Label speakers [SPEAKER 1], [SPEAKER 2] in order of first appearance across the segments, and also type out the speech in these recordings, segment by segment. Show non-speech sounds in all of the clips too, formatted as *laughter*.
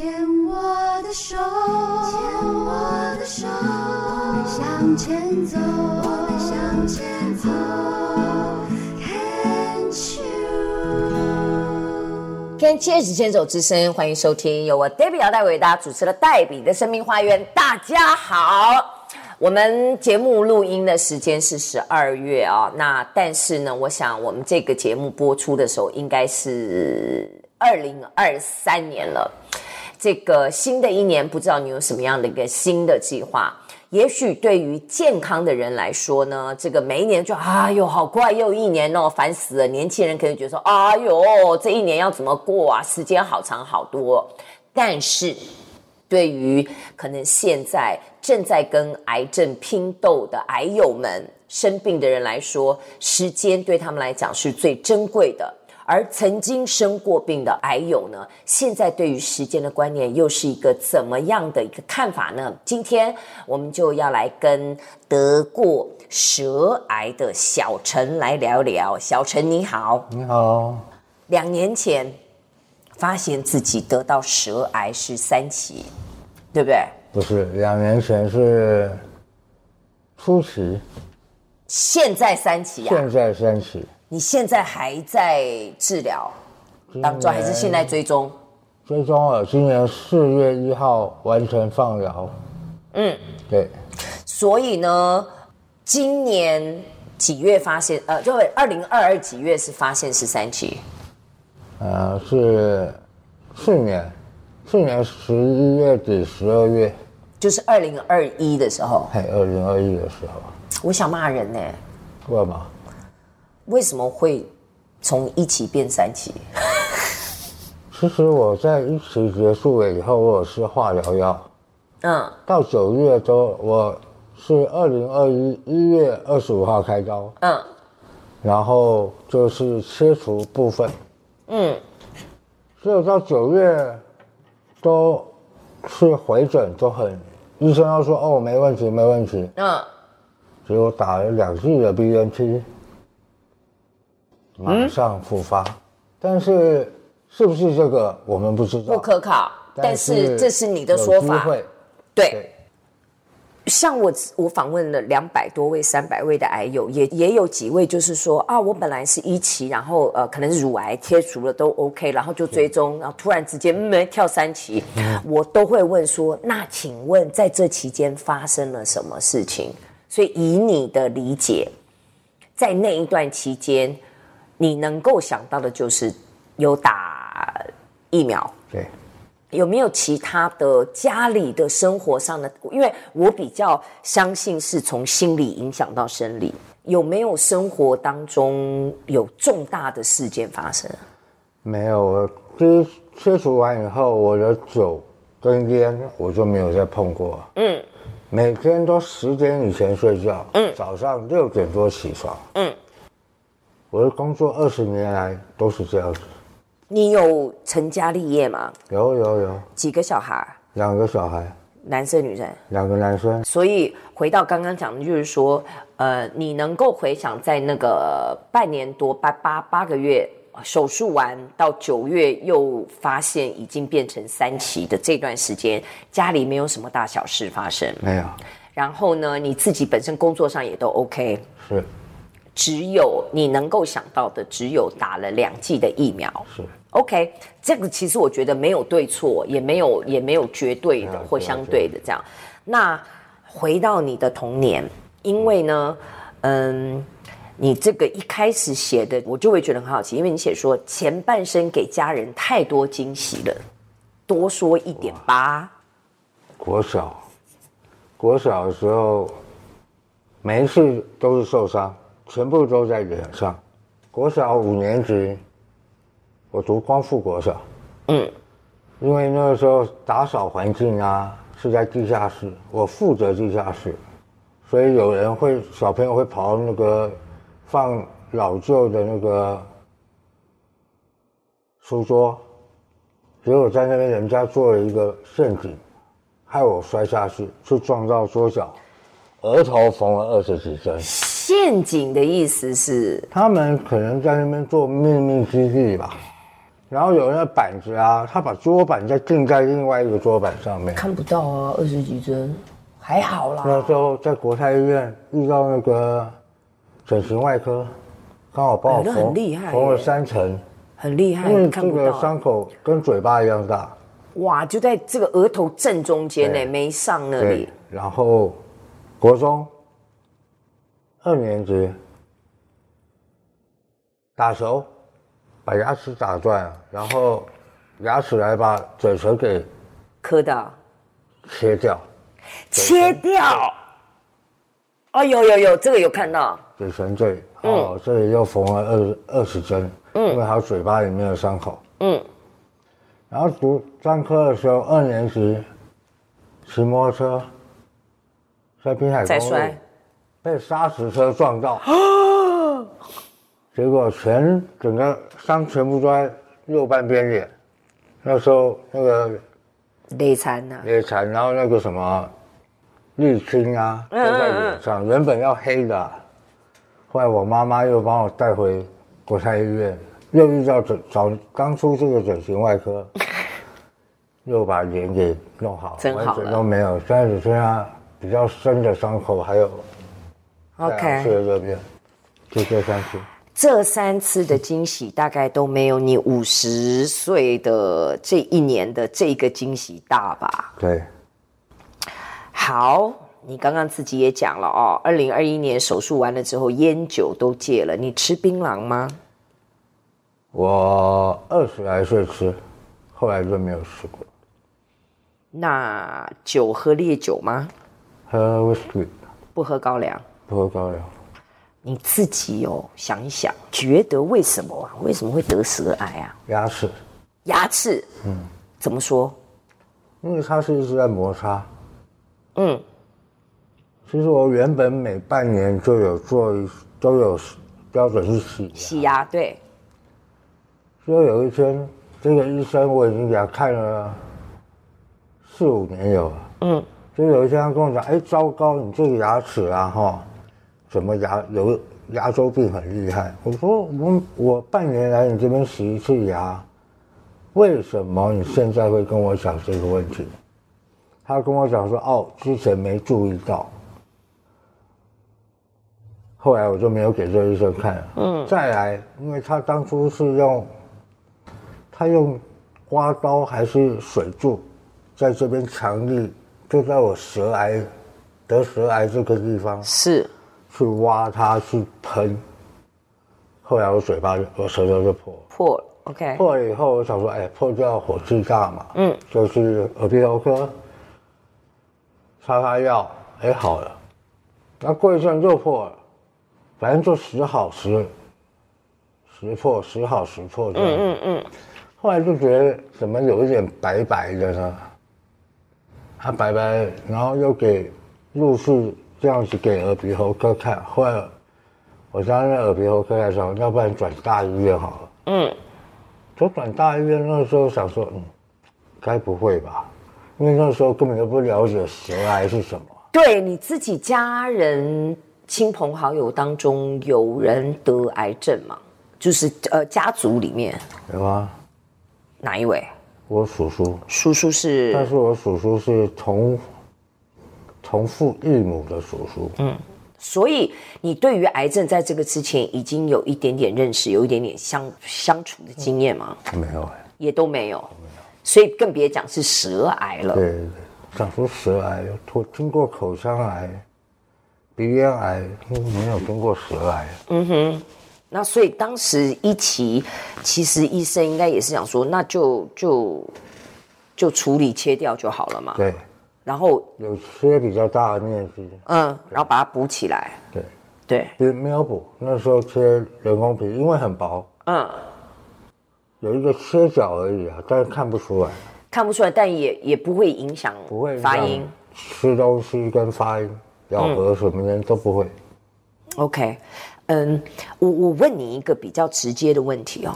[SPEAKER 1] 牵我的手，牵我的手，我们向前走，我们向前走。
[SPEAKER 2] Can Cheers 牵手之声，欢迎收听由我 Debbie 姚代为大家主持的黛比的生命花园。大家好，我们节目录音的时间是十二月啊、哦，那但是呢，我想我们这个节目播出的时候应该是二零二三年了。这个新的一年，不知道你有什么样的一个新的计划？也许对于健康的人来说呢，这个每一年就哎呦，好快又一年哦，烦死了。年轻人可能觉得说，哎呦，这一年要怎么过啊？时间好长好多。但是，对于可能现在正在跟癌症拼斗的癌友们、生病的人来说，时间对他们来讲是最珍贵的。而曾经生过病的癌友呢，现在对于时间的观念又是一个怎么样的一个看法呢？今天我们就要来跟得过舌癌的小陈来聊聊。小陈你好，
[SPEAKER 3] 你好。
[SPEAKER 2] 两年前发现自己得到舌癌是三期，对不对？
[SPEAKER 3] 不是，两年前是初期。
[SPEAKER 2] 现在三期啊？
[SPEAKER 3] 现在三期。
[SPEAKER 2] 你现在还在治疗当中，还是现在追踪？
[SPEAKER 3] 追踪了，今年四月一号完成放疗。嗯，对。
[SPEAKER 2] 所以呢，今年几月发现？呃，就二零二二几月是发现十三期？
[SPEAKER 3] 呃，是去年，去年十一月底、十二月，
[SPEAKER 2] 就是二零二一的时候。
[SPEAKER 3] 嘿，二零二一的时候。
[SPEAKER 2] 我想骂人呢。
[SPEAKER 3] 为什么？
[SPEAKER 2] 为什么会从一期变三期？*laughs*
[SPEAKER 3] 其实我在一期结束了以后，我是化疗药。嗯。到九月中，我是二零二一一月二十五号开刀。嗯。然后就是切除部分。嗯。所以到九月都是回诊，都很医生要说哦，没问题，没问题。嗯。结果打了两剂的 BNT。马上复发，嗯、但是是不是这个我们不知道，
[SPEAKER 2] 不可靠。但是这是你的说法，对。对像我，我访问了两百多位、三百位的癌友，也也有几位就是说啊，我本来是一期，然后呃，可能乳癌切除了都 OK，然后就追踪，然后突然之间没跳三期，嗯、我都会问说，那请问在这期间发生了什么事情？所以以你的理解，在那一段期间。你能够想到的就是有打疫苗，
[SPEAKER 3] 对，
[SPEAKER 2] 有没有其他的家里的生活上的？因为我比较相信是从心理影响到生理，有没有生活当中有重大的事件发生？
[SPEAKER 3] 没有，我第一切除完以后，我的酒跟烟我就没有再碰过。嗯，每天都十点以前睡觉，嗯，早上六点多起床，嗯。我的工作二十年来都是这样子。
[SPEAKER 2] 你有成家立业吗？
[SPEAKER 3] 有有有。
[SPEAKER 2] 几个小孩？
[SPEAKER 3] 两个小孩。
[SPEAKER 2] 男生女生？
[SPEAKER 3] 两个男生。
[SPEAKER 2] 所以回到刚刚讲的，就是说，呃，你能够回想在那个半年多八八八个月手术完到九月又发现已经变成三期的这段时间，家里没有什么大小事发生？
[SPEAKER 3] 没有。
[SPEAKER 2] 然后呢，你自己本身工作上也都 OK？
[SPEAKER 3] 是。
[SPEAKER 2] 只有你能够想到的，只有打了两剂的疫苗。
[SPEAKER 3] 是
[SPEAKER 2] ，OK，这个其实我觉得没有对错，也没有也没有绝对的或相对的这样。那回到你的童年，因为呢，嗯，你这个一开始写的，我就会觉得很好奇，因为你写说前半生给家人太多惊喜了，多说一点吧。
[SPEAKER 3] 国小，国小的时候，每一次都是受伤。全部都在脸上。国小五年级，我读光复国小。嗯，因为那个时候打扫环境啊是在地下室，我负责地下室，所以有人会小朋友会跑到那个放老旧的那个书桌，结果在那边人家做了一个陷阱，害我摔下去，就撞到桌角，额头缝了二十几针。
[SPEAKER 2] 陷阱的意思是，
[SPEAKER 3] 他们可能在那边做秘密基地吧？然后有那个板子啊，他把桌板再钉在另外一个桌板上面。
[SPEAKER 2] 看不到啊，二十几针，还好啦。
[SPEAKER 3] 那时候在国泰医院遇到那个整形外科，刚好帮我缝，很厉害，缝了三层，
[SPEAKER 2] 很厉害。
[SPEAKER 3] 因为这个伤口跟嘴巴一样大。
[SPEAKER 2] 哇，就在这个额头正中间呢，没上那里。
[SPEAKER 3] 然后，国中二年级打球。把牙齿打断，然后牙齿来把嘴唇给
[SPEAKER 2] 磕到，
[SPEAKER 3] 切掉，
[SPEAKER 2] 切掉。哦，有有有，这个有看到。
[SPEAKER 3] 嘴唇这里，哦，嗯、这里又缝了二二十针，嗯，因为还有嘴巴里面的伤口，嗯。然后读专科的时候，二年级骑摩托车在滨海公路被砂石车撞到。*gasps* 结果全整个伤全部都在右半边脸，那时候那个
[SPEAKER 2] 累残呐，
[SPEAKER 3] 累残，然后那个什么沥青啊都在脸上，原本要黑的，后来我妈妈又帮我带回国泰医院，又遇到整找刚出这个整形外科，*laughs* 又把脸给弄好，
[SPEAKER 2] 真好，
[SPEAKER 3] 完全都没有，现在只剩下比较深的伤口，还有
[SPEAKER 2] ，OK，
[SPEAKER 3] 就这三次。
[SPEAKER 2] 这三次的惊喜大概都没有你五十岁的这一年的这个惊喜大吧？
[SPEAKER 3] 对。
[SPEAKER 2] 好，你刚刚自己也讲了哦，二零二一年手术完了之后，烟酒都戒了。你吃槟榔吗？
[SPEAKER 3] 我二十来岁吃，后来就没有吃过。
[SPEAKER 2] 那酒喝烈酒吗？
[SPEAKER 3] 喝威士忌。
[SPEAKER 2] 不喝高粱。
[SPEAKER 3] 不喝高粱。
[SPEAKER 2] 你自己哦，想一想，觉得为什么啊？为什么会得舌癌啊？
[SPEAKER 3] 牙齿，
[SPEAKER 2] 牙齿，嗯，怎么说？
[SPEAKER 3] 因为它是一直在摩擦。嗯，其实我原本每半年就有做一，都有标准去洗
[SPEAKER 2] 洗牙，对。
[SPEAKER 3] 所以有一天，这个医生我已经给他看了四五年有了，嗯，就有一天他跟我讲，哎，糟糕，你这个牙齿啊，哈。什么牙有牙周病很厉害？我说我我半年来你这边洗一次牙，为什么你现在会跟我讲这个问题？他跟我讲说哦，之前没注意到，后来我就没有给这医生看。嗯，再来，因为他当初是用，他用刮刀还是水柱，在这边强力，就在我舌癌得舌癌这个地方
[SPEAKER 2] 是。
[SPEAKER 3] 去挖它，去喷，后来我嘴巴就我舌头就破了。
[SPEAKER 2] 破了，OK，
[SPEAKER 3] 破了以后我想说，哎，破掉火气大嘛，嗯，就是耳鼻喉科，擦擦药，哎，好了，那过一阵又破了，反正就时好时，时破时好时破这样，嗯嗯嗯，后来就觉得怎么有一点白白的呢？它白白，然后又给陆续。这样子给耳鼻喉科看，后来我在那耳鼻喉科的时候，要不然转大医院好了。嗯，就转大医院那时候想说，嗯，该不会吧？因为那时候根本就不了解舌癌是什么。
[SPEAKER 2] 对，你自己家人、亲朋好友当中有人得癌症吗？就是呃，家族里面
[SPEAKER 3] 有啊。
[SPEAKER 2] 哪一位？
[SPEAKER 3] 我叔叔。
[SPEAKER 2] 叔叔是？
[SPEAKER 3] 但是我叔叔是同。同父异母的叔叔，嗯，
[SPEAKER 2] 所以你对于癌症在这个之前已经有一点点认识，有一点点相相处的经验吗？
[SPEAKER 3] 没有，
[SPEAKER 2] 也都没有，没有，所以更别讲是舌癌了。
[SPEAKER 3] 对对对，讲说舌癌，我听过口腔癌、鼻咽癌，没有听过舌癌。嗯哼，
[SPEAKER 2] 那所以当时一期，其实医生应该也是想说，那就就就处理切掉就好了嘛。
[SPEAKER 3] 对。
[SPEAKER 2] 然后
[SPEAKER 3] 有切比较大的面积，
[SPEAKER 2] 嗯，然后把它补起来，
[SPEAKER 3] 对，
[SPEAKER 2] 对，
[SPEAKER 3] 也没有补，那时候切人工皮，因为很薄，嗯，有一个切角而已啊，但是看不出来，
[SPEAKER 2] 看不出来，但也也不会影响，
[SPEAKER 3] 不会
[SPEAKER 2] 发音，
[SPEAKER 3] 吃东西跟发音、咬合什么的、嗯、都不会。
[SPEAKER 2] OK，嗯，我我问你一个比较直接的问题哦，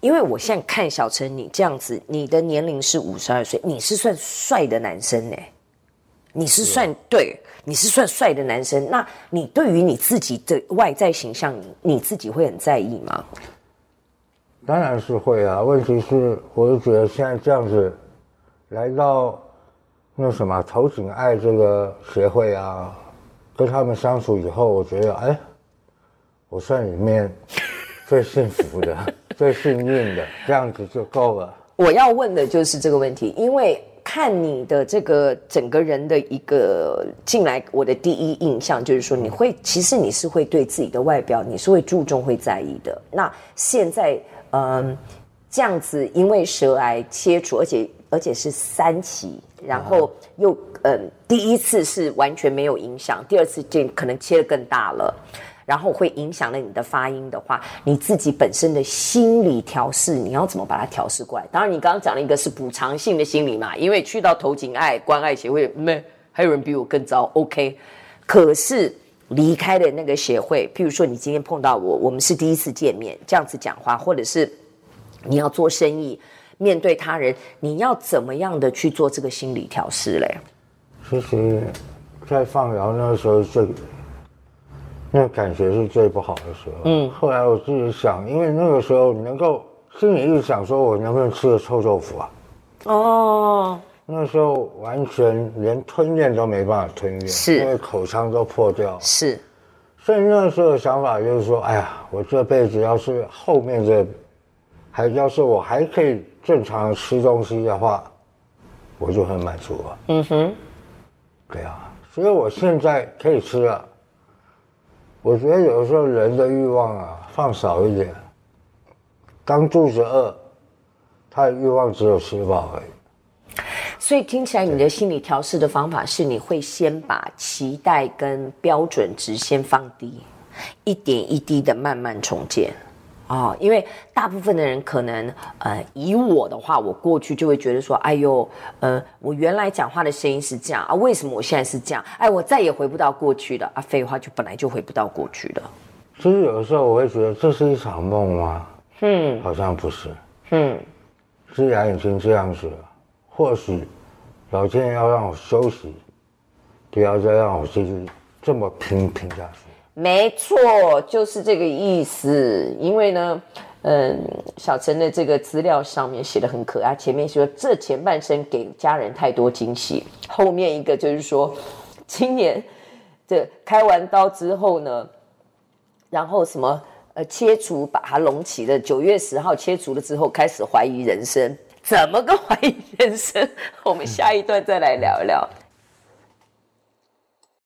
[SPEAKER 2] 因为我现在看小陈你这样子，你的年龄是五十二岁，你是算帅的男生呢？你是算是对，你是算帅的男生。那你对于你自己的外在形象，你自己会很在意吗？
[SPEAKER 3] 当然是会啊。问题是，我就觉得现在这样子，来到那什么头颈爱这个协会啊，跟他们相处以后，我觉得哎，我算里面 *laughs* 最幸福的、最幸运的，这样子就够了。
[SPEAKER 2] 我要问的就是这个问题，因为。看你的这个整个人的一个进来，我的第一印象就是说，你会其实你是会对自己的外表，你是会注重、会在意的。那现在，嗯，这样子，因为舌癌切除，而且而且是三期，然后又嗯，第一次是完全没有影响，第二次就可能切得更大了。然后会影响了你的发音的话，你自己本身的心理调试，你要怎么把它调试过来？当然，你刚刚讲了一个是补偿性的心理嘛，因为去到头颈爱关爱协会，没还有人比我更糟，OK。可是离开了那个协会，譬如说你今天碰到我，我们是第一次见面，这样子讲话，或者是你要做生意，面对他人，你要怎么样的去做这个心理调试嘞？
[SPEAKER 3] 其实，在放疗那个时候最。那感觉是最不好的时候。嗯，后来我自己想，因为那个时候能够心里一直想说，我能不能吃个臭豆腐啊？哦，那时候完全连吞咽都没办法吞咽，是，因为口腔都破掉。
[SPEAKER 2] 是，
[SPEAKER 3] 所以那时候的想法就是说，哎呀，我这辈子要是后面这还要是我还可以正常吃东西的话，我就很满足了。嗯哼，对啊，所以我现在可以吃了。我觉得有时候人的欲望啊，放少一点。当肚子饿，他的欲望只有吃饱而已。
[SPEAKER 2] 所以听起来，你的心理调试的方法是，你会先把期待跟标准值先放低，一点一滴的慢慢重建。哦，因为大部分的人可能，呃，以我的话，我过去就会觉得说，哎呦，呃，我原来讲话的声音是这样啊，为什么我现在是这样？哎，我再也回不到过去了啊！废话，就本来就回不到过去了。
[SPEAKER 3] 其实有的时候我会觉得这是一场梦吗？嗯，好像不是。嗯，既然已经这样子了，或许老天爷要让我休息，不要再让我继续这么拼拼下去。
[SPEAKER 2] 没错，就是这个意思。因为呢，嗯，小陈的这个资料上面写的很可爱，前面说这前半生给家人太多惊喜，后面一个就是说，今年这开完刀之后呢，然后什么呃切除把它隆起的，九月十号切除了之后开始怀疑人生，怎么个怀疑人生？*laughs* 我们下一段再来聊一聊。